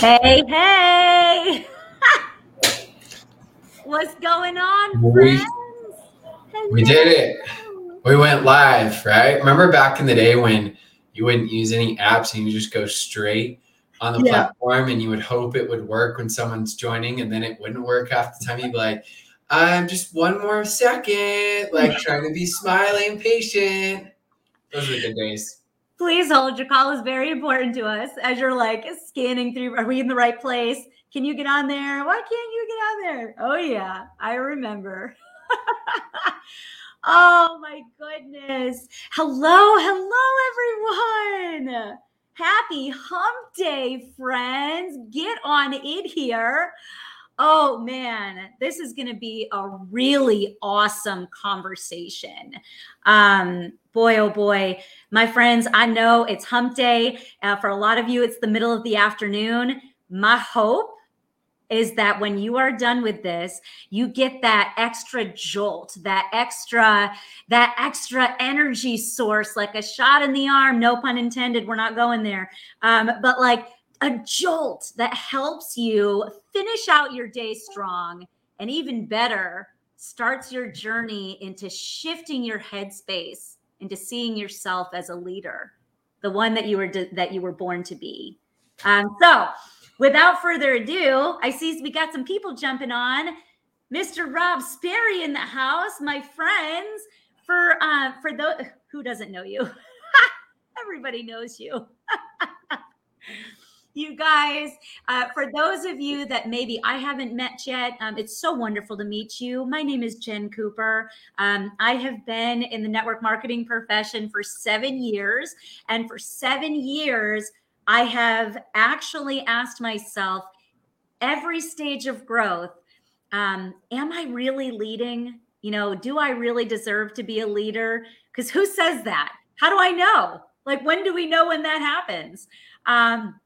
Hey, hey. What's going on, We- friends? We did it. We went live, right? Remember back in the day when you wouldn't use any apps and you just go straight on the Yeah. platform and you would hope it would work when someone's joining and then it wouldn't work half the time. You'd be like, I'm just one more second, like trying to be smiley and patient. Those were the good days. Please hold. Your call is very important to us as you're like scanning through. Are we in the right place? Can you get on there? Why can't you get on there? Oh, yeah. I remember. oh, my goodness. Hello, hello, everyone. Happy hump day, friends. Get on in here. Oh man, this is going to be a really awesome conversation. Um, boy, oh boy, my friends, I know it's hump day. Uh, for a lot of you, it's the middle of the afternoon. My hope is that when you are done with this, you get that extra jolt, that extra, that extra energy source, like a shot in the arm. No pun intended. We're not going there. Um, but like a jolt that helps you finish out your day strong and even better starts your journey into shifting your headspace into seeing yourself as a leader the one that you were that you were born to be. Um, so without further ado i see we got some people jumping on. Mr rob sperry in the house my friends. For uh for those who doesn't know you? Everybody knows you you guys. Uh, for those of you that maybe I haven't met yet, um, it's so wonderful to meet you. My name is Jen Cooper. Um, I have been in the network marketing profession for seven years. And for seven years, I have actually asked myself every stage of growth um, Am I really leading? You know, do I really deserve to be a leader? Because who says that? How do I know? Like, when do we know when that happens? Um,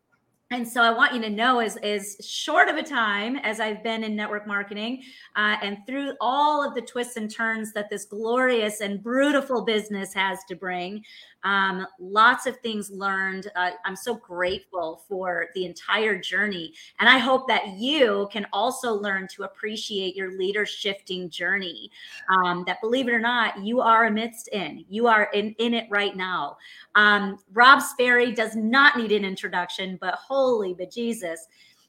and so I want you to know, as, short of a time as I've been in network marketing, uh, and through all of the twists and turns that this glorious and beautiful business has to bring, um, lots of things learned. Uh, I'm so grateful for the entire journey. And I hope that you can also learn to appreciate your leader shifting journey. Um, that believe it or not, you are amidst in, you are in, in it right now. Um, Rob Sperry does not need an introduction, but holy bejesus.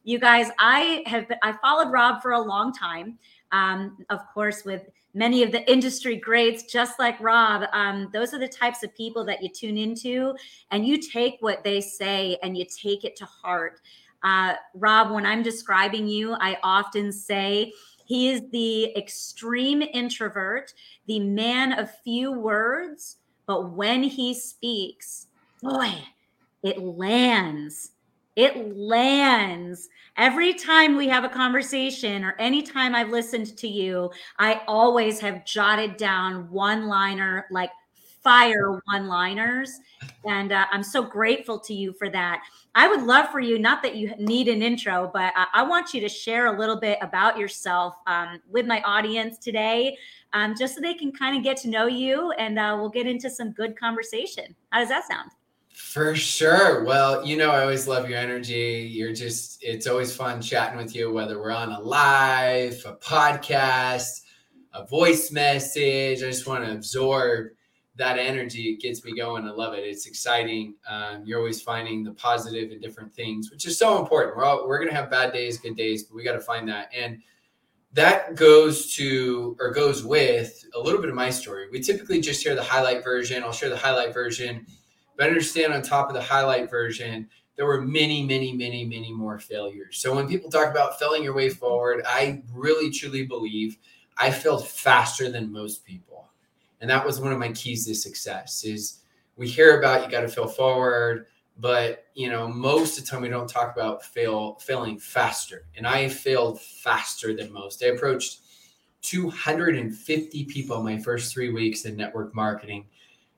You guys, I have been, I followed Rob for a long time. Um, of course, with many of the industry greats, just like Rob, um, those are the types of people that you tune into and you take what they say and you take it to heart. Uh, Rob, when I'm describing you, I often say he is the extreme introvert, the man of few words, but when he speaks, boy, it lands. It lands. Every time we have a conversation or anytime I've listened to you, I always have jotted down one liner, like fire one liners. And uh, I'm so grateful to you for that. I would love for you, not that you need an intro, but I, I want you to share a little bit about yourself um, with my audience today, um, just so they can kind of get to know you and uh, we'll get into some good conversation. How does that sound? For sure. Well, you know, I always love your energy. You're just, it's always fun chatting with you, whether we're on a live, a podcast, a voice message. I just want to absorb that energy. It gets me going. I love it. It's exciting. Um, you're always finding the positive in different things, which is so important. We're all, we're going to have bad days, good days, but we got to find that. And that goes to or goes with a little bit of my story. We typically just hear the highlight version. I'll share the highlight version but understand on top of the highlight version, there were many, many, many, many more failures. So when people talk about failing your way forward, I really truly believe I failed faster than most people. And that was one of my keys to success is we hear about you got to fail forward, but you know, most of the time we don't talk about fail failing faster. And I failed faster than most. I approached 250 people my first three weeks in network marketing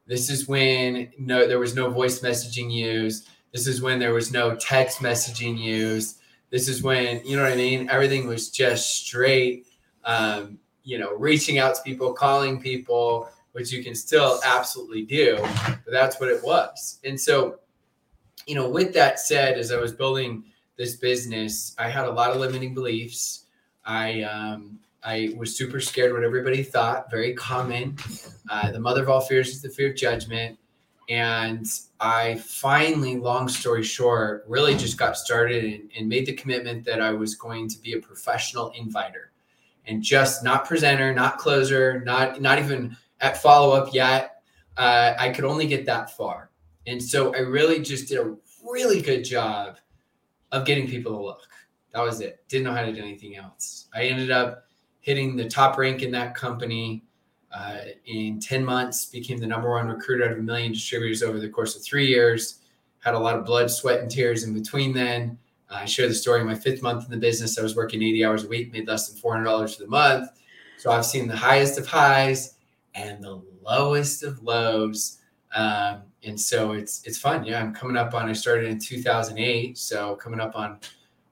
this is when no there was no voice messaging used. This is when there was no text messaging used. This is when you know what I mean. Everything was just straight. Um, you know, reaching out to people, calling people, which you can still absolutely do, but that's what it was. And so, you know, with that said, as I was building this business, I had a lot of limiting beliefs. I um, I was super scared what everybody thought, very common. Uh, the mother of all fears is the fear of judgment. And I finally, long story short, really just got started and, and made the commitment that I was going to be a professional inviter and just not presenter, not closer, not not even at follow up yet. Uh, I could only get that far. And so I really just did a really good job of getting people to look. That was it. Didn't know how to do anything else. I ended up hitting the top rank in that company uh, in 10 months, became the number one recruiter out of a million distributors over the course of three years. Had a lot of blood, sweat, and tears in between then. Uh, I share the story my fifth month in the business. I was working 80 hours a week, made less than $400 for the month. So I've seen the highest of highs and the lowest of lows. Um, and so it's it's fun. Yeah, I'm coming up on. I started in 2008, so coming up on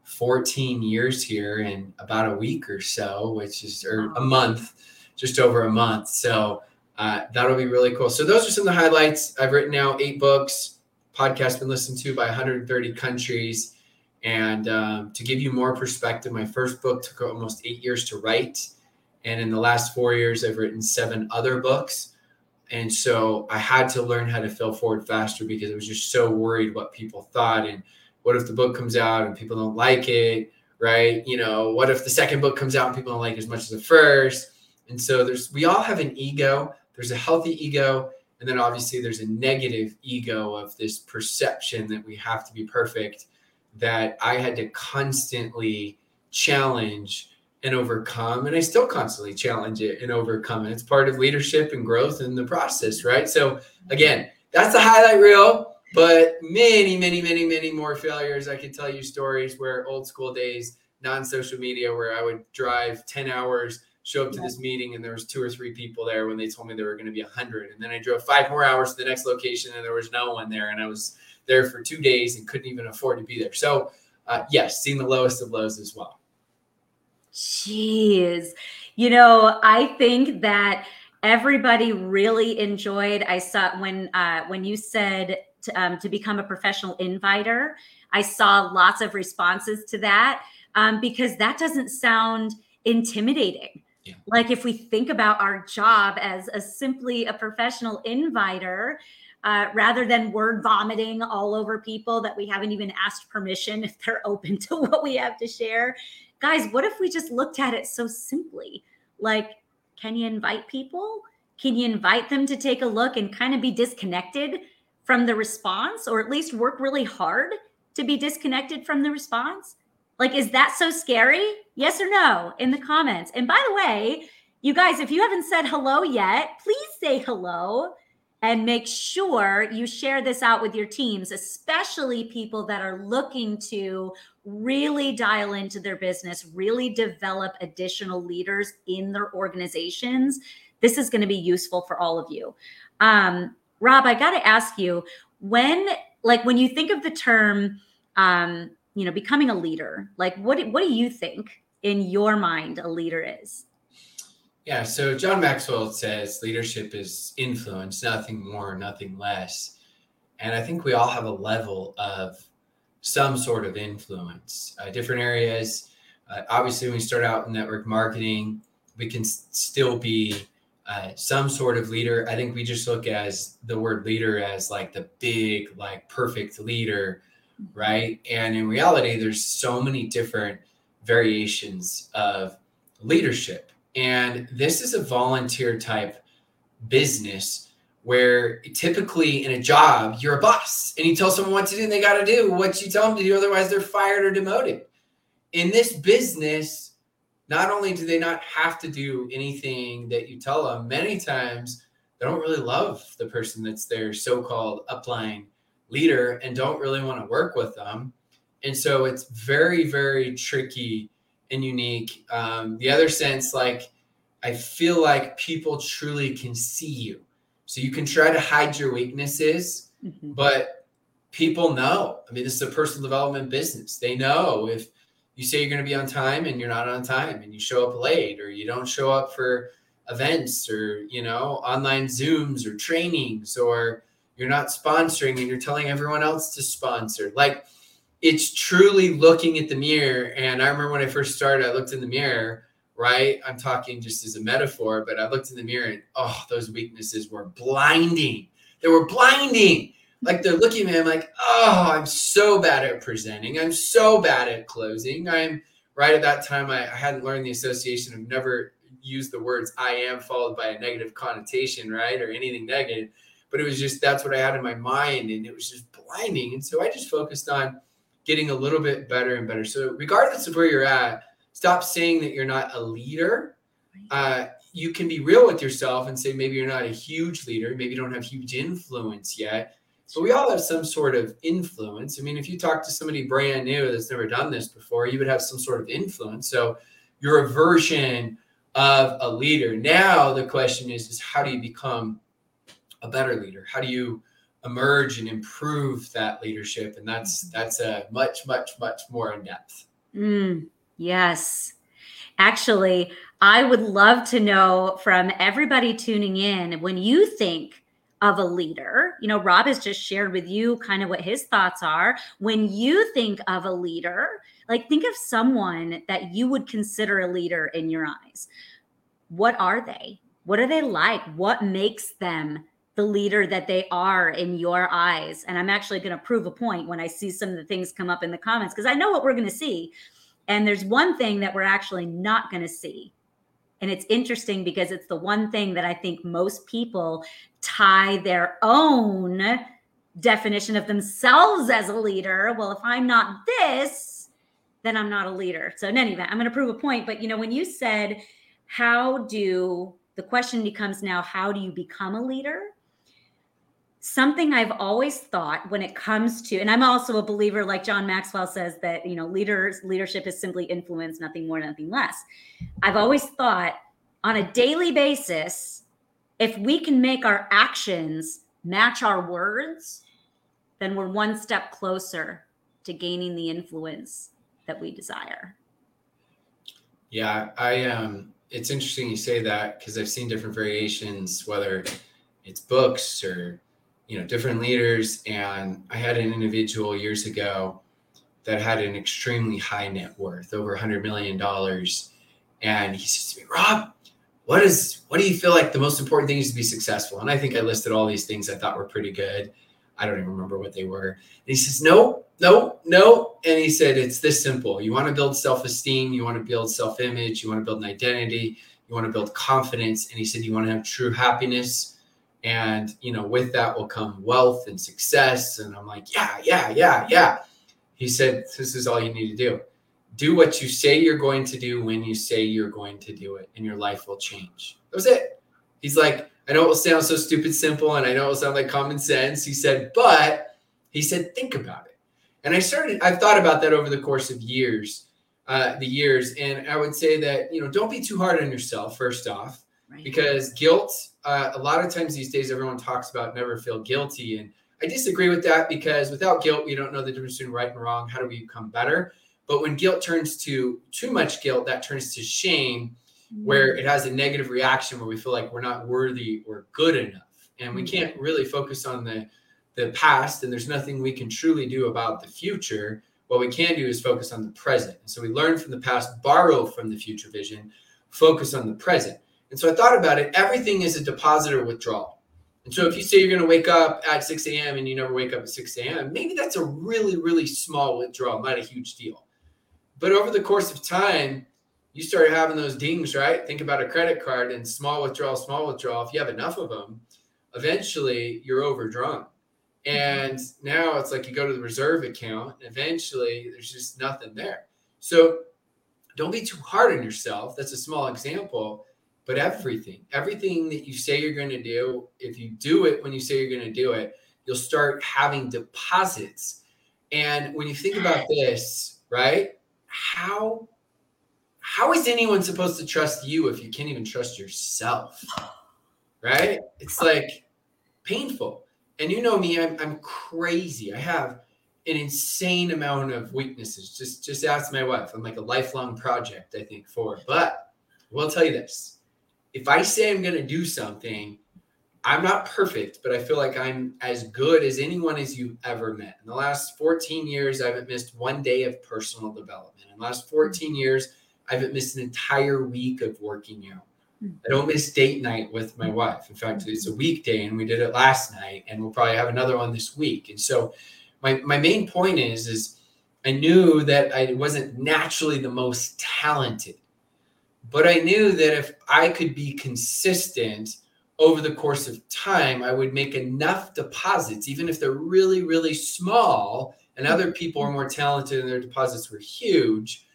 14 years here in about a week or so, which is or a month, just over a month. So uh, that'll be really cool. So those are some of the highlights. I've written now eight books. Podcast been listened to by 130 countries. And um, to give you more perspective, my first book took almost eight years to write. And in the last four years, I've written seven other books. And so I had to learn how to fill forward faster because I was just so worried what people thought. And what if the book comes out and people don't like it? Right. You know, what if the second book comes out and people don't like as much as the first? And so there's, we all have an ego. There's a healthy ego. And then obviously there's a negative ego of this perception that we have to be perfect that I had to constantly challenge and overcome. And I still constantly challenge it and overcome it. It's part of leadership and growth in the process, right? So, again, that's the highlight reel, but many, many, many, many more failures. I could tell you stories where old school days, non social media, where I would drive 10 hours. Show up to this meeting and there was two or three people there when they told me there were going to be a hundred, and then I drove five more hours to the next location and there was no one there, and I was there for two days and couldn't even afford to be there. So, uh, yes, seeing the lowest of lows as well. Jeez. You know, I think that everybody really enjoyed. I saw when uh, when you said to, um, to become a professional inviter. I saw lots of responses to that um, because that doesn't sound intimidating. Yeah. Like if we think about our job as a simply a professional inviter, uh, rather than word vomiting all over people that we haven't even asked permission if they're open to what we have to share. Guys, what if we just looked at it so simply? Like, can you invite people? Can you invite them to take a look and kind of be disconnected from the response, or at least work really hard to be disconnected from the response? Like, is that so scary? Yes or no in the comments. And by the way, you guys, if you haven't said hello yet, please say hello and make sure you share this out with your teams, especially people that are looking to really dial into their business, really develop additional leaders in their organizations. This is going to be useful for all of you. Um, Rob, I got to ask you when, like, when you think of the term, um, you know, becoming a leader, like, what what do you think in your mind a leader is? Yeah, so John Maxwell says leadership is influence, nothing more, nothing less. And I think we all have a level of some sort of influence, uh, different areas. Uh, obviously, when we start out in network marketing, we can s- still be uh, some sort of leader. I think we just look as the word leader as like the big, like perfect leader, right? And in reality, there's so many different variations of leadership and this is a volunteer type business where typically in a job, you're a boss and you tell someone what to do and they got to do what you tell them to do. Otherwise, they're fired or demoted. In this business, not only do they not have to do anything that you tell them, many times they don't really love the person that's their so called upline leader and don't really want to work with them. And so it's very, very tricky and unique. Um, the other sense, like I feel like people truly can see you. So you can try to hide your weaknesses, mm-hmm. but people know. I mean, this is a personal development business. They know if you say you're going to be on time and you're not on time and you show up late or you don't show up for events or, you know, online Zooms or trainings or you're not sponsoring and you're telling everyone else to sponsor. Like it's truly looking at the mirror. And I remember when I first started, I looked in the mirror, right? I'm talking just as a metaphor, but I looked in the mirror and oh, those weaknesses were blinding. They were blinding. Like they're looking at me, I'm like, oh, I'm so bad at presenting. I'm so bad at closing. I'm right at that time, I, I hadn't learned the association of never use the words I am followed by a negative connotation, right? Or anything negative. But it was just that's what I had in my mind. And it was just blinding. And so I just focused on getting a little bit better and better. So, regardless of where you're at, stop saying that you're not a leader. Uh, you can be real with yourself and say maybe you're not a huge leader, maybe you don't have huge influence yet, but we all have some sort of influence. I mean, if you talk to somebody brand new that's never done this before, you would have some sort of influence. So, you're a version of a leader. Now, the question is, is how do you become a better leader? How do you emerge and improve that leadership and that's mm-hmm. that's a much much much more in depth mm, yes actually i would love to know from everybody tuning in when you think of a leader you know rob has just shared with you kind of what his thoughts are when you think of a leader like think of someone that you would consider a leader in your eyes what are they what are they like what makes them the leader that they are in your eyes. And I'm actually going to prove a point when I see some of the things come up in the comments because I know what we're going to see. And there's one thing that we're actually not going to see. And it's interesting because it's the one thing that I think most people tie their own definition of themselves as a leader. Well, if I'm not this, then I'm not a leader. So in any event, I'm going to prove a point. But you know, when you said, how do the question becomes now, how do you become a leader? Something I've always thought when it comes to, and I'm also a believer, like John Maxwell says, that you know, leaders leadership is simply influence, nothing more, nothing less. I've always thought on a daily basis, if we can make our actions match our words, then we're one step closer to gaining the influence that we desire. Yeah, I um it's interesting you say that because I've seen different variations, whether it's books or you know different leaders. And i had an individual years ago that had an extremely high net worth over 100 million dollars. And he says to me rob what is what do you feel like the most important thing is to be successful? And i think i listed all these things i thought were pretty good. I don't even remember what they were. And he says no no no. And he said it's this simple. You want to build self-esteem you want to build self-image you want to build an identity you want to build confidence. And he said you want to have true happiness and you know with that will come wealth and success. And i'm like yeah yeah yeah yeah. He said this is all you need to do. Do what you say you're going to do when you say you're going to do it and your life will change. That was it. He's like i know it will sound so stupid simple and i know it will sound like common sense he said but he said think about it. And i started i've thought about that over the course of years uh, the years. And i would say that you know don't be too hard on yourself first off right. because guilt uh, a lot of times these days everyone talks about never feel guilty and i disagree with that because without guilt we don't know the difference between right and wrong. How do we become better? But when guilt turns to too much guilt that turns to shame where mm. it has a negative reaction where we feel like we're not worthy or good enough. And we mm. can't really focus on the the past and there's nothing we can truly do about the future. What we can do is focus on the present. And so we learn from the past borrow from the future vision focus on the present and so I thought about it. Everything is a deposit or withdrawal. And so if you say you're going to wake up at 6 a.m. and you never wake up at 6 a.m., maybe that's a really, really small withdrawal, not a huge deal. But over the course of time, you start having those dings, right? Think about a credit card and small withdrawal, small withdrawal. If you have enough of them, eventually you're overdrawn. And now it's like you go to the reserve account, and eventually there's just nothing there. So don't be too hard on yourself. That's a small example but everything, everything that you say you're going to do, if you do it when you say you're going to do it, you'll start having deposits. And when you think about this, right? How how is anyone supposed to trust you if you can't even trust yourself? Right? It's like painful. And you know me, I'm, I'm crazy. I have an insane amount of weaknesses. Just just ask my wife. I'm like a lifelong project, I think, for. But I will tell you this if I say I'm going to do something, I'm not perfect, but I feel like I'm as good as anyone as you've ever met. In the last 14 years, I haven't missed one day of personal development. In the last 14 years, I haven't missed an entire week of working out. I don't miss date night with my wife. In fact, it's a weekday and we did it last night and we'll probably have another one this week. And so my my main point is is I knew that I wasn't naturally the most talented. But I knew that if I could be consistent over the course of time, I would make enough deposits, even if they're really, really small, and other people are more talented and their deposits were huge,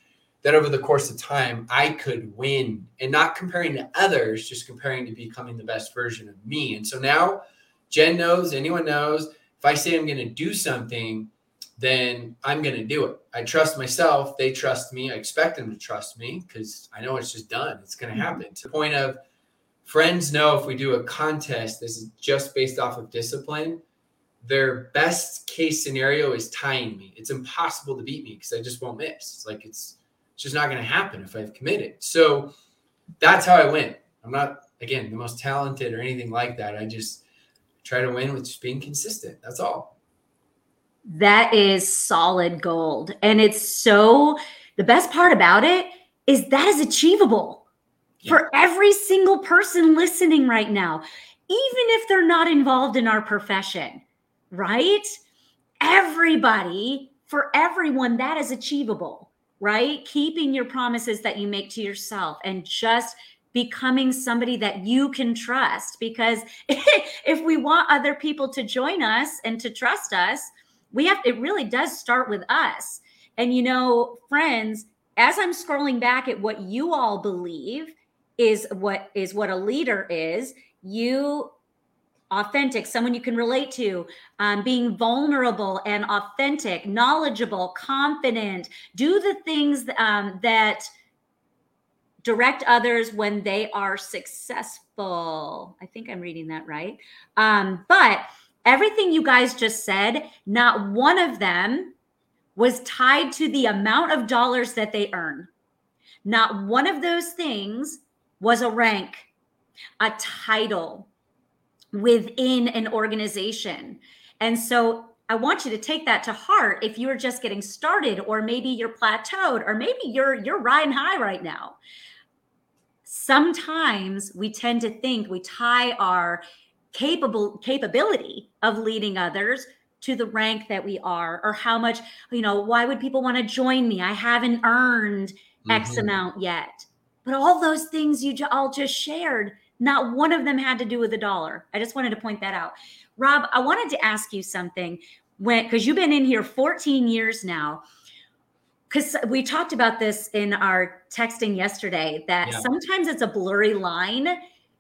that over the course of time, I could win and not comparing to others, just comparing to becoming the best version of me. And so now Jen knows, anyone knows, if I say I'm going to do something, then I'm going to do it. I trust myself. They trust me. I expect them to trust me because I know it's just done. It's going to mm-hmm. happen. To the point of friends know if we do a contest, this is just based off of discipline. Their best case scenario is tying me. It's impossible to beat me because I just won't miss. It's like it's, it's just not going to happen if I've committed. So that's how I win. I'm not again the most talented or anything like that. I just try to win with just being consistent. That's all. That is solid gold. And it's so, the best part about it is that is achievable yeah. for every single person listening right now, even if they're not involved in our profession, right? Everybody, for everyone, that is achievable, right? Keeping your promises that you make to yourself and just becoming somebody that you can trust because if we want other people to join us and to trust us we have it really does start with us and you know friends as i'm scrolling back at what you all believe is what is what a leader is you authentic someone you can relate to um, being vulnerable and authentic knowledgeable confident do the things um, that direct others when they are successful. I think I'm reading that right. Um, but everything you guys just said, not one of them was tied to the amount of dollars that they earn. Not one of those things was a rank, a title within an organization. And so I want you to take that to heart if you're just getting started or maybe you're plateaued or maybe you're you're riding high right now sometimes we tend to think we tie our capable capability of leading others to the rank that we are or how much you know why would people want to join me? I haven't earned x mm-hmm. amount yet. But all those things you all just shared not one of them had to do with a dollar. I just wanted to point that out. Rob i wanted to ask you something when because you've been in here 14 years now. Because we talked about this in our texting yesterday that yeah. sometimes it's a blurry line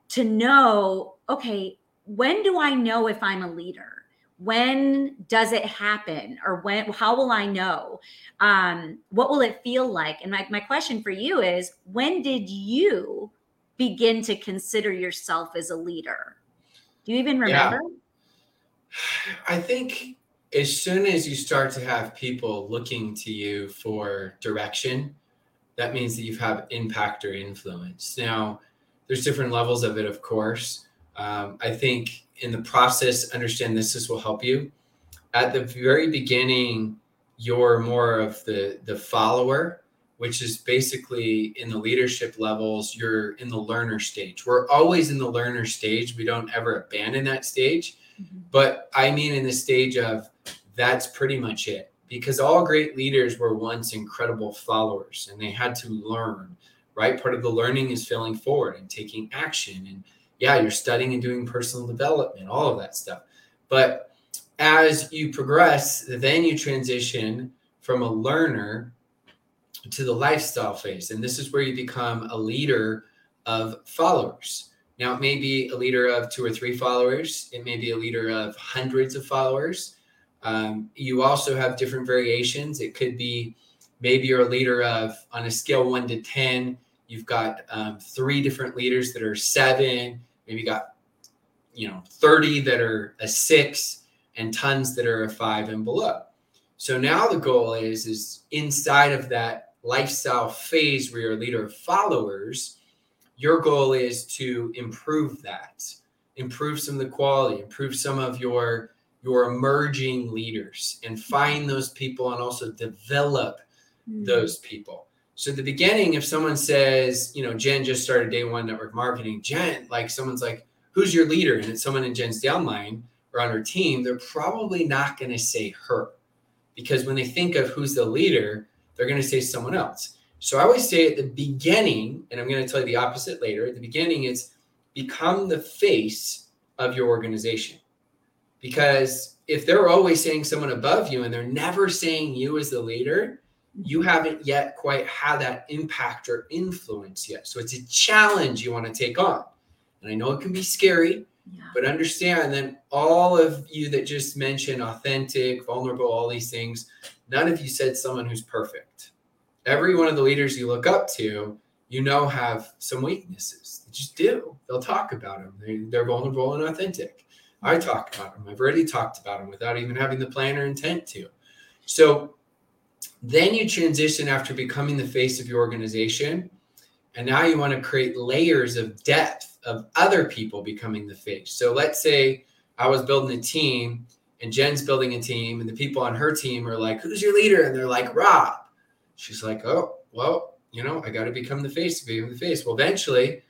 to know okay when do i know if i'm a leader when does it happen or when how will i know um, what will it feel like and my, my question for you is when did you begin to consider yourself as a leader do you even remember yeah. i think as soon as you start to have people looking to you for direction, that means that you've had impact or influence. Now, there's different levels of it, of course. Um, I think in the process, understand this. This will help you. At the very beginning, you're more of the the follower, which is basically in the leadership levels. You're in the learner stage. We're always in the learner stage. We don't ever abandon that stage. Mm-hmm. But I mean, in the stage of that's pretty much it. Because all great leaders were once incredible followers and they had to learn, right? Part of the learning is failing forward and taking action. And yeah, you're studying and doing personal development, all of that stuff. But as you progress, then you transition from a learner to the lifestyle phase. And this is where you become a leader of followers. Now, it may be a leader of two or three followers, it may be a leader of hundreds of followers. Um, you also have different variations. It could be maybe you're a leader of, on a scale one to 10, you've got um, three different leaders that are seven, maybe you got, you know, 30 that are a six, and tons that are a five and below. So now the goal is, is inside of that lifestyle phase where you're a leader of followers, your goal is to improve that improve some of the quality, improve some of your your emerging leaders and find those people and also develop mm-hmm. those people. So at the beginning, if someone says, you know, Jen just started day one network marketing, Jen, like someone's like, who's your leader? And it's someone in Jen's downline or on her team, they're probably not going to say her because when they think of who's the leader, they're going to say someone else. So I always say at the beginning, and I'm going to tell you the opposite later. At the beginning, it's become the face of your organization. Because if they're always saying someone above you and they're never saying you as the leader, you haven't yet quite had that impact or influence yet. So it's a challenge you want to take on. And I know it can be scary, yeah. but understand that all of you that just mentioned authentic, vulnerable, all these things, none of you said someone who's perfect. Every one of the leaders you look up to, you know, have some weaknesses. They just do. They'll talk about them. They, they're vulnerable and authentic. I talk about them. I've already talked about them without even having the plan or intent to. So then you transition after becoming the face of your organization. And now you want to create layers of depth of other people becoming the face. So let's say I was building a team and Jen's building a team, and the people on her team are like, Who's your leader? And they're like, Rob. She's like, Oh, well, you know, I got to become the face to become the face. Well, eventually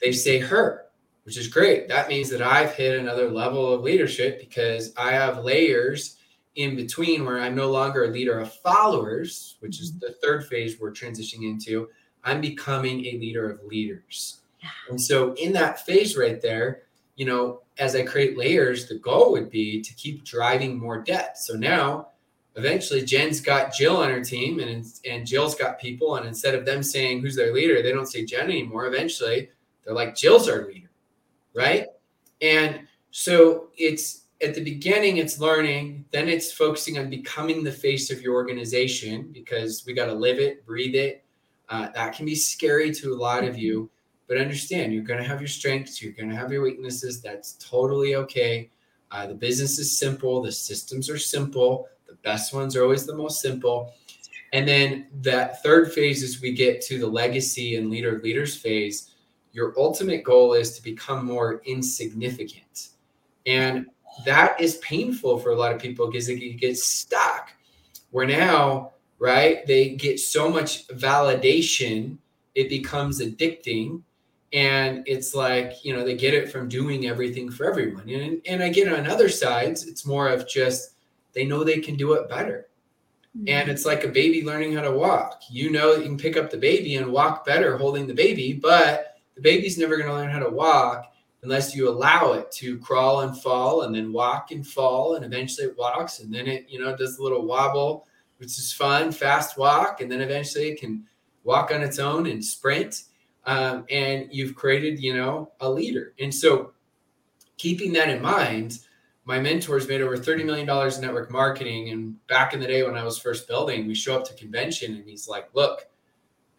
they say her, which is great. That means that I've hit another level of leadership because I have layers in between where I'm no longer a leader of followers, which is mm-hmm. the third phase we're transitioning into. I'm becoming a leader of leaders. And so in that phase right there, you know, as I create layers, the goal would be to keep driving more depth. So now eventually Jen's got Jill on her team and and Jill's got people and instead of them saying who's their leader, they don't say Jen anymore. Eventually, they're like Jill's our leader, right? And so it's at the beginning it's learning then it's focusing on becoming the face of your organization because we got to live it breathe it. Uh, that can be scary to a lot of you but understand you're going to have your strengths you're going to have your weaknesses that's totally okay. Uh, the business is simple the systems are simple the best ones are always the most simple. And then that third phase is we get to the legacy and leader leaders phase. Your ultimate goal is to become more insignificant. And that is painful for a lot of people because they get stuck. Where now, right, they get so much validation, it becomes addicting. And it's like, you know, they get it from doing everything for everyone. And, and I get on other sides, it's more of just they know they can do it better. Mm-hmm. And it's like a baby learning how to walk. You know, you can pick up the baby and walk better holding the baby, but the baby's never going to learn how to walk unless you allow it to crawl and fall and then walk and fall and eventually it walks and then it you know does a little wobble which is fun fast walk and then eventually it can walk on its own and sprint um, and you've created you know a leader. And so keeping that in mind my mentors made over $30 million in network marketing and back in the day when i was first building we show up to convention and he's like look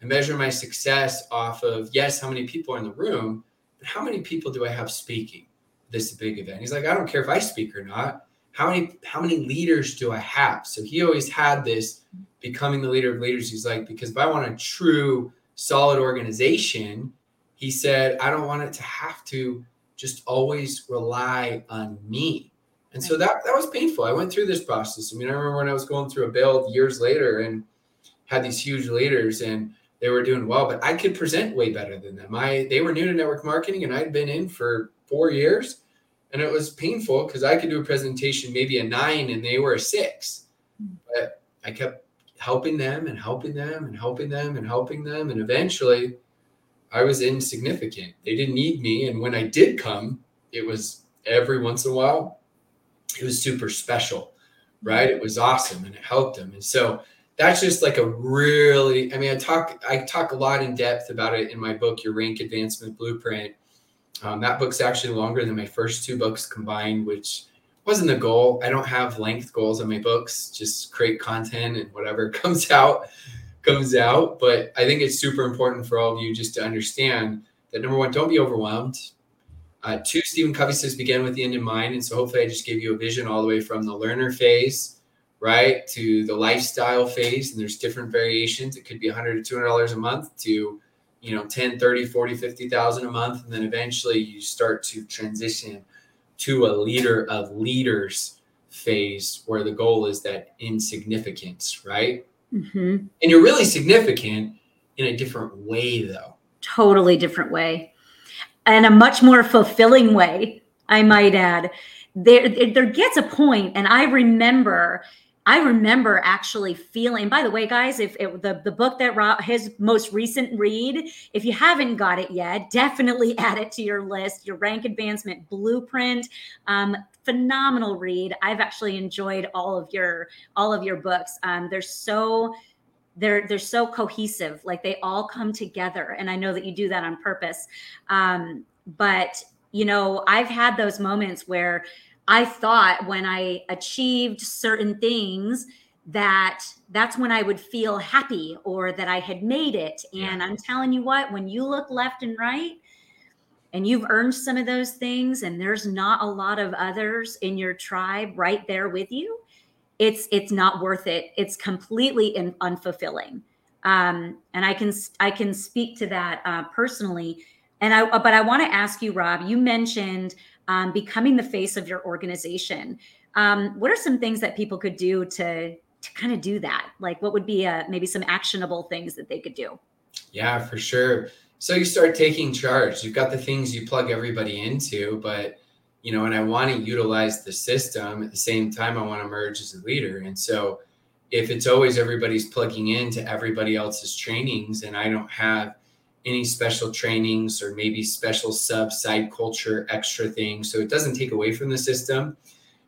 i measure my success off of yes how many people are in the room how many people do I have speaking this big event? He's like, I don't care if I speak or not. How many how many leaders do I have? So he always had this becoming the leader of leaders. He's like, because if I want a true solid organization, he said, I don't want it to have to just always rely on me. And so that that was painful. I went through this process. I mean, I remember when I was going through a build years later and had these huge leaders and they were doing well, but I could present way better than them. I they were new to network marketing and I'd been in for four years and it was painful because I could do a presentation maybe a nine and they were a six. Hmm. But I kept helping them and helping them and helping them and helping them. And eventually I was insignificant. They didn't need me. And when I did come, it was every once in a while, it was super special, right? Hmm. It was awesome and it helped them. And so that's just like a really i mean i talk i talk a lot in depth about it in my book your rank advancement blueprint. Um, that book's actually longer than my first two books combined which wasn't the goal. I don't have length goals on my books just create content and whatever comes out comes out. But i think it's super important for all of you just to understand that number one don't be overwhelmed. Uh, two stephen covey says begin with the end in mind. And so hopefully i just gave you a vision all the way from the learner phase right to the lifestyle phase and there's different variations. It could be 100 to 200 dollars a month to you know 10 30 40 50,000 a month and then eventually you start to transition to a leader of leaders phase where the goal is that insignificance right? Mm-hmm. and you're really significant in a different way though. Totally different way. And a much more fulfilling way i might add. There there gets a point and i remember I remember actually feeling. By the way, guys, if it, the the book that Rob his most recent read, if you haven't got it yet, definitely add it to your list. Your rank advancement blueprint, um, phenomenal read. I've actually enjoyed all of your all of your books. Um, they're so they're they're so cohesive. Like they all come together, and I know that you do that on purpose. Um, but you know, I've had those moments where I thought when I achieved certain things that that's when I would feel happy or that I had made it. And yeah. I'm telling you what, when you look left and right and you've earned some of those things and there's not a lot of others in your tribe right there with you, it's it's not worth it. It's completely in, unfulfilling. Um, and I can I can speak to that uh, personally. And I but I want to ask you, Rob. You mentioned um, becoming the face of your organization. Um, what are some things that people could do to to kind of do that? Like, what would be a, uh, maybe some actionable things that they could do? Yeah, for sure. So you start taking charge. You've got the things you plug everybody into, but you know, and I want to utilize the system at the same time. I want to merge as a leader, and so if it's always everybody's plugging into everybody else's trainings, and I don't have any special trainings or maybe special sub side culture extra things. So it doesn't take away from the system,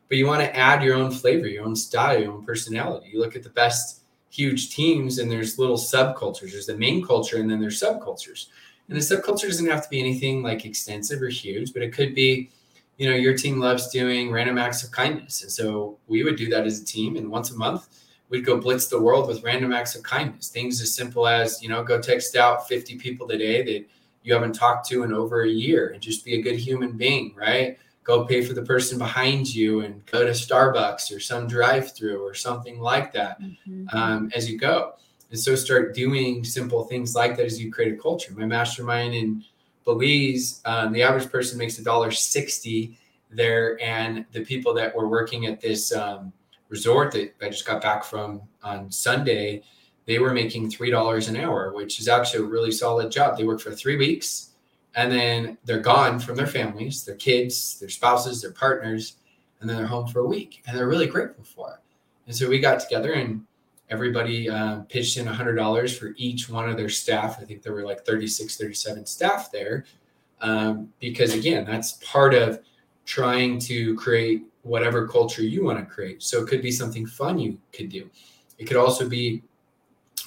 but you want to add your own flavor, your own style, your own personality. You look at the best huge teams and there's little subcultures. There's the main culture and then there's subcultures. And the subculture doesn't have to be anything like extensive or huge, but it could be, you know, your team loves doing random acts of kindness. And so we would do that as a team. And once a month, we'd go blitz the world with random acts of kindness. Things as simple as, you know, go text out 50 people today that you haven't talked to in over a year and just be a good human being, right? Go pay for the person behind you and go to Starbucks or some drive through or something like that mm-hmm. um, as you go. And so start doing simple things like that as you create a culture. My mastermind in Belize, um, the average person makes a dollar sixty there, and the people that were working at this um, resort that I just got back from on Sunday, they were making three dollars an hour, which is actually a really solid job. They work for three weeks and then they're gone from their families, their kids, their spouses, their partners, and then they're home for a week and they're really grateful for it. And so we got together and everybody uh, pitched in $100 for each one of their staff. I think there were like 36, 37 staff there. Um, because again, that's part of trying to create whatever culture you want to create. So it could be something fun you could do. It could also be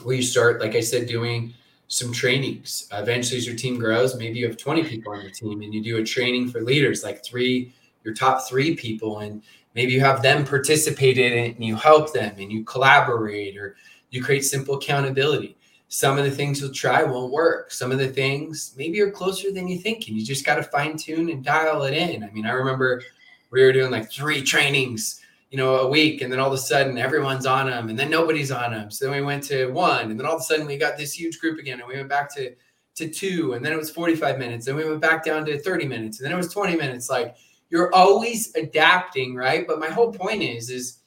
where you start, like I said, doing some trainings. Eventually, as your team grows, maybe you have 20 people on your team and you do a training for leaders, like three, your top three people, and maybe you have them participate in it and you help them and you collaborate or you create simple accountability. Some of the things you'll try won't work. Some of the things maybe you're closer than you think, and you just got to fine tune and dial it in. I mean, I remember we were doing like three trainings you know a week and then all of a sudden everyone's on them and then nobody's on them so then we went to one and then all of a sudden we got this huge group again and we went back to to two and then it was 45 minutes and we went back down to 30 minutes and then it was 20 minutes. Like you're always adapting right? But my whole point is is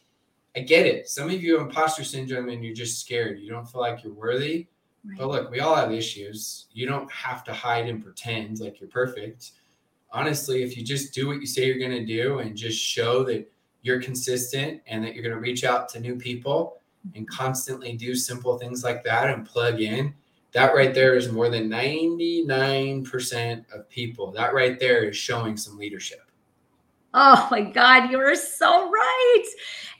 i get it. Some of you have imposter syndrome and you're just scared. You don't feel like you're worthy. Right. but look we all have issues. You don't have to hide and pretend like you're perfect honestly, if you just do what you say you're going to do and just show that you're consistent and that you're going to reach out to new people and constantly do simple things like that and plug in, that right there is more than 99% of people. That right there is showing some leadership. Oh my God, you are so right.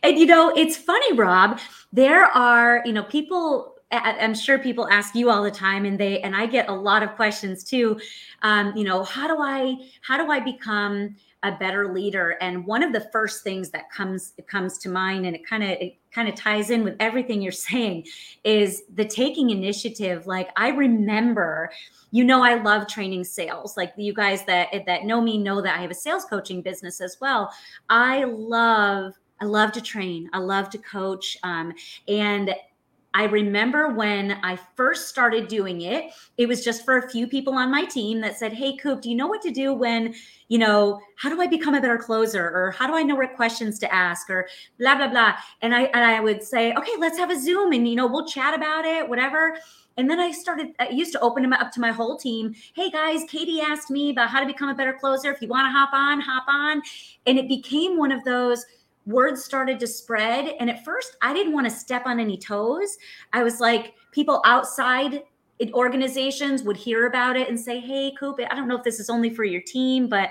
And you know, it's funny, Rob. There are, you know, people I'm sure people ask you all the time, and they and I get a lot of questions too. Um, you know, how do I how do I become a better leader? And one of the first things that comes comes to mind, and it kind of it kind of ties in with everything you're saying, is the taking initiative. Like I remember, you know, I love training sales. Like you guys that that know me know that I have a sales coaching business as well. I love I love to train. I love to coach. Um, and I remember when I first started doing it, it was just for a few people on my team that said, Hey, Coop, do you know what to do when, you know, how do I become a better closer? Or how do I know what questions to ask? Or blah, blah, blah. And I and I would say, okay, let's have a Zoom and you know, we'll chat about it, whatever. And then I started, I used to open them up to my whole team. Hey guys, Katie asked me about how to become a better closer. If you want to hop on, hop on. And it became one of those words started to spread. And at first, I didn't want to step on any toes. I was like, people outside organizations would hear about it and say, Hey, Coop, I don't know if this is only for your team, but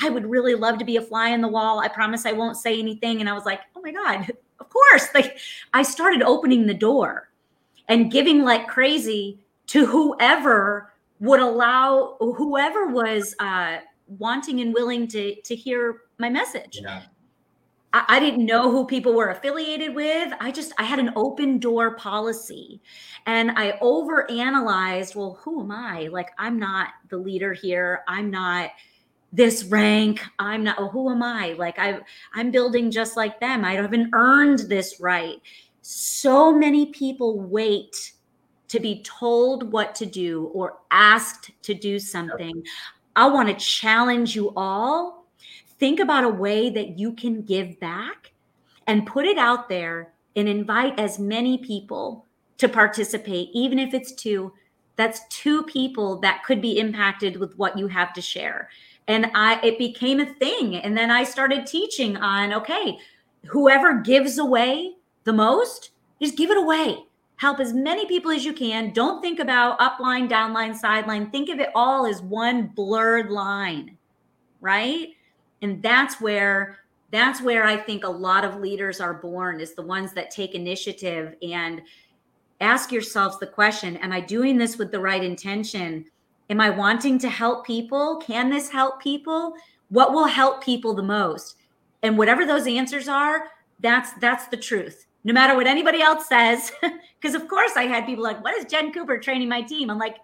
I would really love to be a fly in the wall. I promise I won't say anything. And I was like, Oh my God, of course. Like I started opening the door and giving like crazy to whoever would allow whoever was uh, wanting and willing to to hear my message. Yeah. I, I didn't know who people were affiliated with. I just I had an open door policy, and I over analyzed. Well, who am I? Like I'm not the leader here. I'm not this rank i'm not oh, who am i like i i'm building just like them i haven't earned this right so many people wait to be told what to do or asked to do something. I want to challenge you all. Think about a way that you can give back and put it out there and invite as many people to participate, even if it's two. That's two people that could be impacted with what you have to share. And I it became a thing. And then I started teaching on okay, whoever gives away the most, just give it away. Help as many people as you can. Don't think about upline, downline, sideline. Think of it all as one blurred line, right? And that's where that's where I think a lot of leaders are born is the ones that take initiative and ask yourselves the question, am I doing this with the right intention? Am I wanting to help people? Can this help people? What will help people the most? And whatever those answers are, that's that's the truth no matter what anybody else says. Because, of course, I had people like, What is Jen Cooper training my team? I'm like,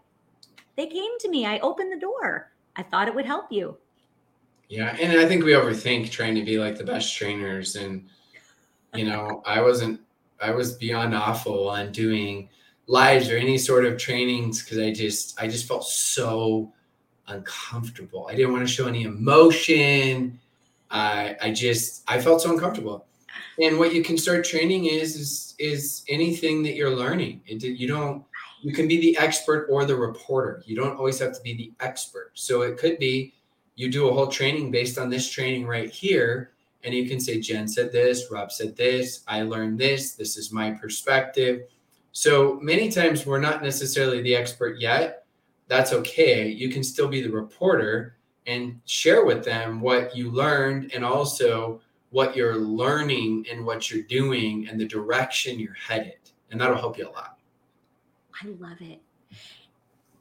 They came to me. I opened the door. I thought it would help you. Yeah. And I think we overthink trying to be like the best trainers. And, you know, I wasn't, I was beyond awful on doing lives or any sort of trainings because I just, I just felt so uncomfortable. I didn't want to show any emotion. I, I just, I felt so uncomfortable and what you can start training is is is anything that you're learning it, you don't you can be the expert or the reporter you don't always have to be the expert so it could be you do a whole training based on this training right here and you can say jen said this rob said this i learned this this is my perspective so many times we're not necessarily the expert yet that's okay you can still be the reporter and share with them what you learned and also what you're learning and what you're doing and the direction you're headed. And that'll help you a lot. I love it.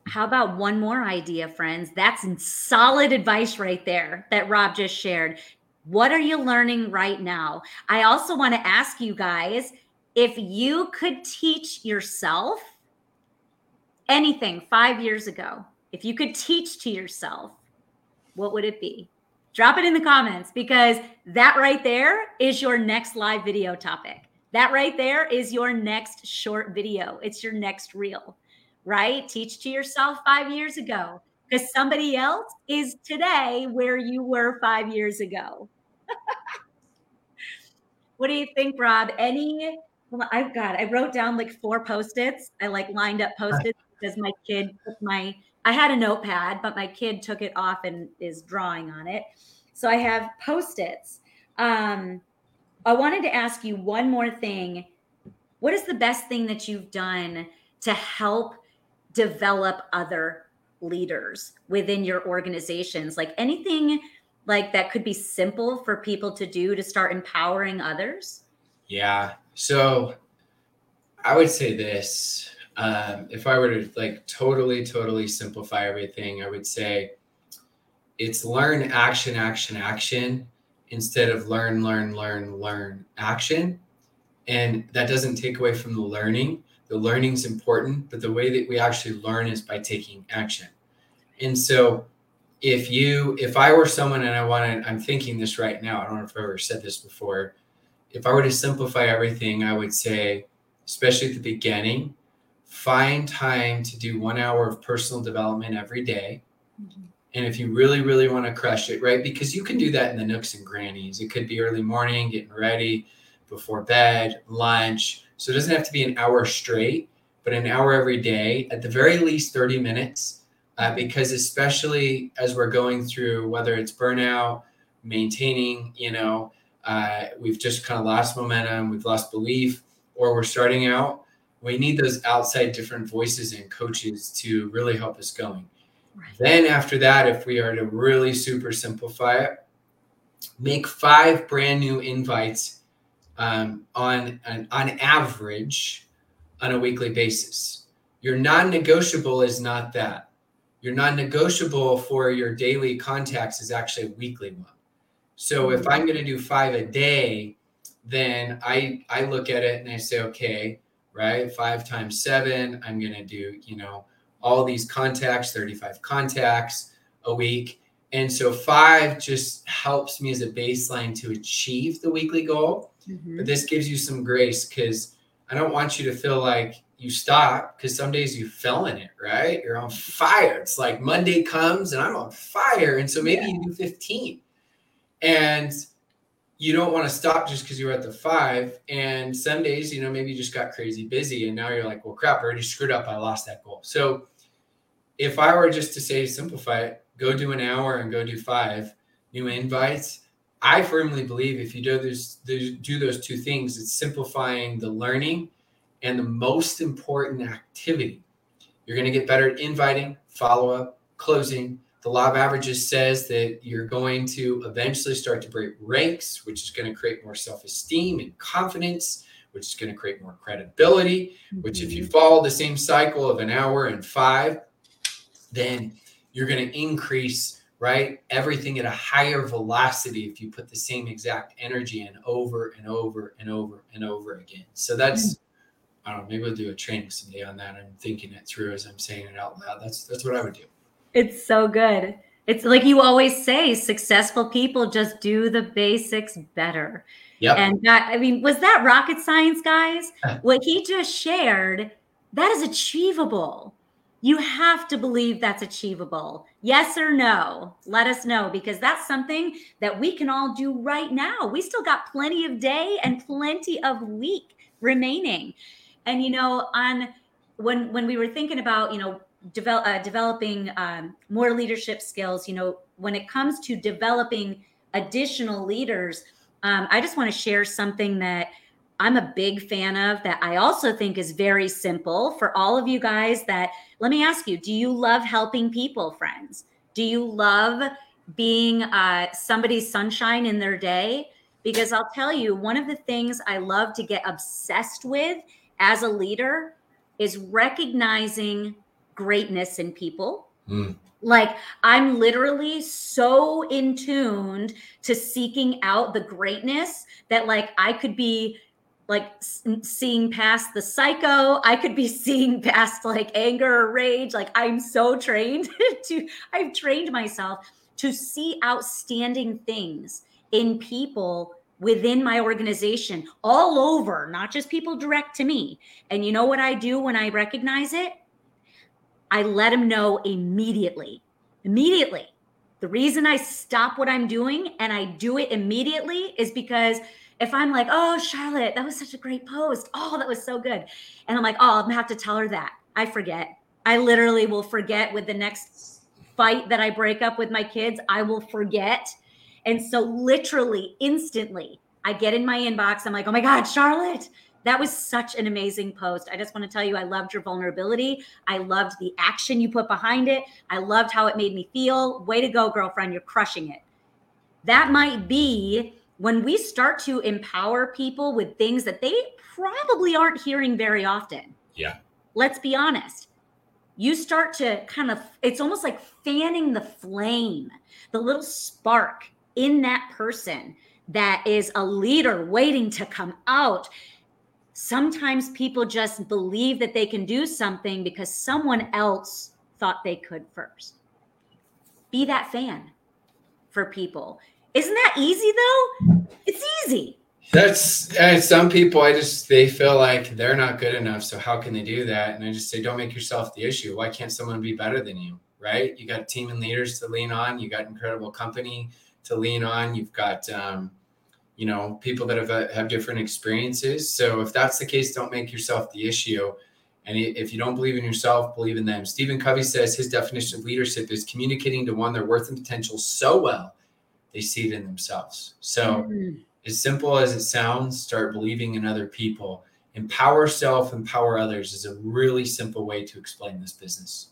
How about one more idea, friends? That's solid advice right there that Rob just shared. What are you learning right now? I also want to ask you guys if you could teach yourself anything five years ago, if you could teach to yourself, what would it be? drop it in the comments because that right there is your next live video topic. That right there is your next short video. It's your next reel, right? Teach to yourself five years ago because somebody else is today where you were five years ago. what do you think, Rob? Any, well, I've got, I wrote down like four post its. I like lined up post its because my kid took my I had a notepad, but my kid took it off and is drawing on it. So I have post its. Um, I wanted to ask you one more thing. What is the best thing that you've done to help develop other leaders within your organizations? Like anything like that could be simple for people to do to start empowering others? Yeah. So I would say this um, if I were to like totally, totally simplify everything, I would say it's learn, action, action, action instead of learn, learn, learn, learn, action. And that doesn't take away from the learning. The learning's important, but the way that we actually learn is by taking action. And so if you, if I were someone and I wanted, I'm thinking this right now, I don't know if I've ever said this before. If I were to simplify everything, I would say, especially at the beginning, find time to do one hour of personal development every day. Mm-hmm. And if you really, really want to crush it, right? Because you can do that in the nooks and grannies. It could be early morning, getting ready before bed, lunch. So it doesn't have to be an hour straight, but an hour every day, at the very least 30 minutes. Uh, because especially as we're going through whether it's burnout, maintaining, you know, uh, we've just kind of lost momentum, we've lost belief, or we're starting out, we need those outside different voices and coaches to really help us going. Right. Then after that, if we are to really super simplify it, make five brand new invites um, on an, on average on a weekly basis. Your non-negotiable is not that. Your non-negotiable for your daily contacts is actually a weekly one. So if I'm going to do five a day, then I I look at it and I say, okay, right, five times seven, I'm going to do you know all these contacts, 35 contacts a week. And so five just helps me as a baseline to achieve the weekly goal. Mm-hmm. But this gives you some grace because I don't want you to feel like you stop because some days you fell in it, right? You're on fire. It's like Monday comes and I'm on fire. And so maybe yeah. you do 15 and you don't want to stop just because you're at the five. And some days, you know, maybe you just got crazy busy and now you're like, well, crap, I already screwed up. I lost that goal. So if I were just to say, simplify it, go do an hour and go do five new invites. I firmly believe if you do those, do those two things, it's simplifying the learning and the most important activity. You're going to get better at inviting, follow up, closing, the law of averages says that you're going to eventually start to break ranks, which is going to create more self esteem and confidence, which is going to create more credibility. Mm-hmm. Which, if you mm-hmm. follow the same cycle of an hour and five, then you're going to increase right everything at a higher velocity if you put the same exact energy in over and over and over and over again. So that's. Mm. I don't know. Maybe we'll do a training someday on that. I'm thinking it through as I'm saying it out loud. That's that's what I would do. It's so good. It's like you always say, successful people just do the basics better. Yeah. And that, I mean, was that rocket science, guys? what he just shared, that is achievable. You have to believe that's achievable. Yes or no? Let us know because that's something that we can all do right now. We still got plenty of day and plenty of week remaining. And you know, on when when we were thinking about, you know, develop, uh, developing um, more leadership skills, you know, when it comes to developing additional leaders, um, I just want to share something that I'm a big fan of that I also think is very simple for all of you guys. That let me ask you do you love helping people, friends? Do you love being uh, somebody's sunshine in their day? Because I'll tell you, one of the things I love to get obsessed with as a leader is recognizing greatness in people. Mm. Like I'm literally so in tuned to seeking out the greatness that like I could be like seeing past the psycho i could be seeing past like anger or rage like i'm so trained to i've trained myself to see outstanding things in people within my organization all over not just people direct to me and you know what i do when i recognize it I let them know immediately. Immediately. The reason I stop what I'm doing and I do it immediately is because if I'm like, oh, Charlotte, that was such a great post. Oh, that was so good. And I'm like, oh, I'm gonna have to tell her that. I forget. I literally will forget with the next fight that I break up with my kids. I will forget. And so, literally, instantly, I get in my inbox. I'm like, oh my God, Charlotte, that was such an amazing post. I just want to tell you, I loved your vulnerability. I loved the action you put behind it. I loved how it made me feel. Way to go, girlfriend. You're crushing it. That might be when we start to empower people with things that they probably aren't hearing very often. Yeah. Let's be honest. You start to kind of, it's almost like fanning the flame, the little spark in that person that is a leader waiting to come out sometimes people just believe that they can do something because someone else thought they could first. Be that fan for people. Isn't that easy though? It's easy. That's uh, some people. I just they feel like they're not good enough. So how can they do that? And I just say, don't make yourself the issue. Why can't someone be better than you? Right? You got team and leaders to lean on. You got incredible company to lean on. You've got um, you know people that have uh, have different experiences. So if that's the case, don't make yourself the issue. And if you don't believe in yourself, believe in them. Stephen Covey says his definition of leadership is communicating to one their worth and potential so well they see it in themselves. So, mm-hmm. as simple as it sounds, start believing in other people. Empower self, empower others is a really simple way to explain this business.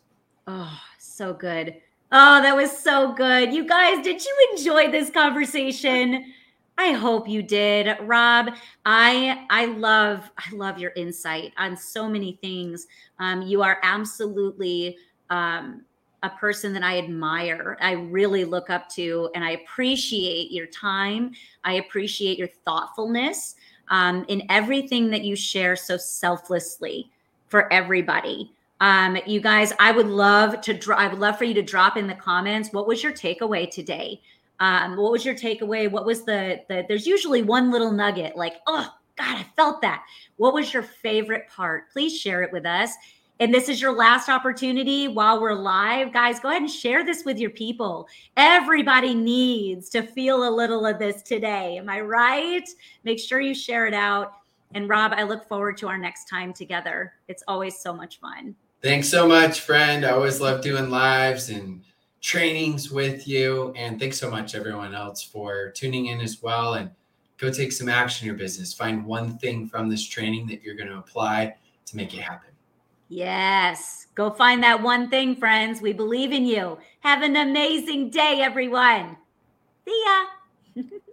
Oh, so good. Oh, that was so good. You guys, did you enjoy this conversation? I hope you did, Rob. I I love I love your insight on so many things. Um, you are absolutely um, a person that I admire. I really look up to, and I appreciate your time. I appreciate your thoughtfulness um, in everything that you share so selflessly for everybody. Um, you guys, I would love to. Dro- I would love for you to drop in the comments. What was your takeaway today? Um, what was your takeaway? What was the the? There's usually one little nugget, like, oh God, I felt that. What was your favorite part? Please share it with us. And this is your last opportunity while we're live. Guys, go ahead and share this with your people. Everybody needs to feel a little of this today. Am I right? Make sure you share it out. And Rob, I look forward to our next time together. It's always so much fun. Thanks so much, friend. I always love doing lives and trainings with you. And thanks so much, everyone else, for tuning in as well. And go take some action in your business. Find one thing from this training that you're going to apply to make it happen. Yes. Go find that one thing, friends. We believe in you. Have an amazing day, everyone. See ya.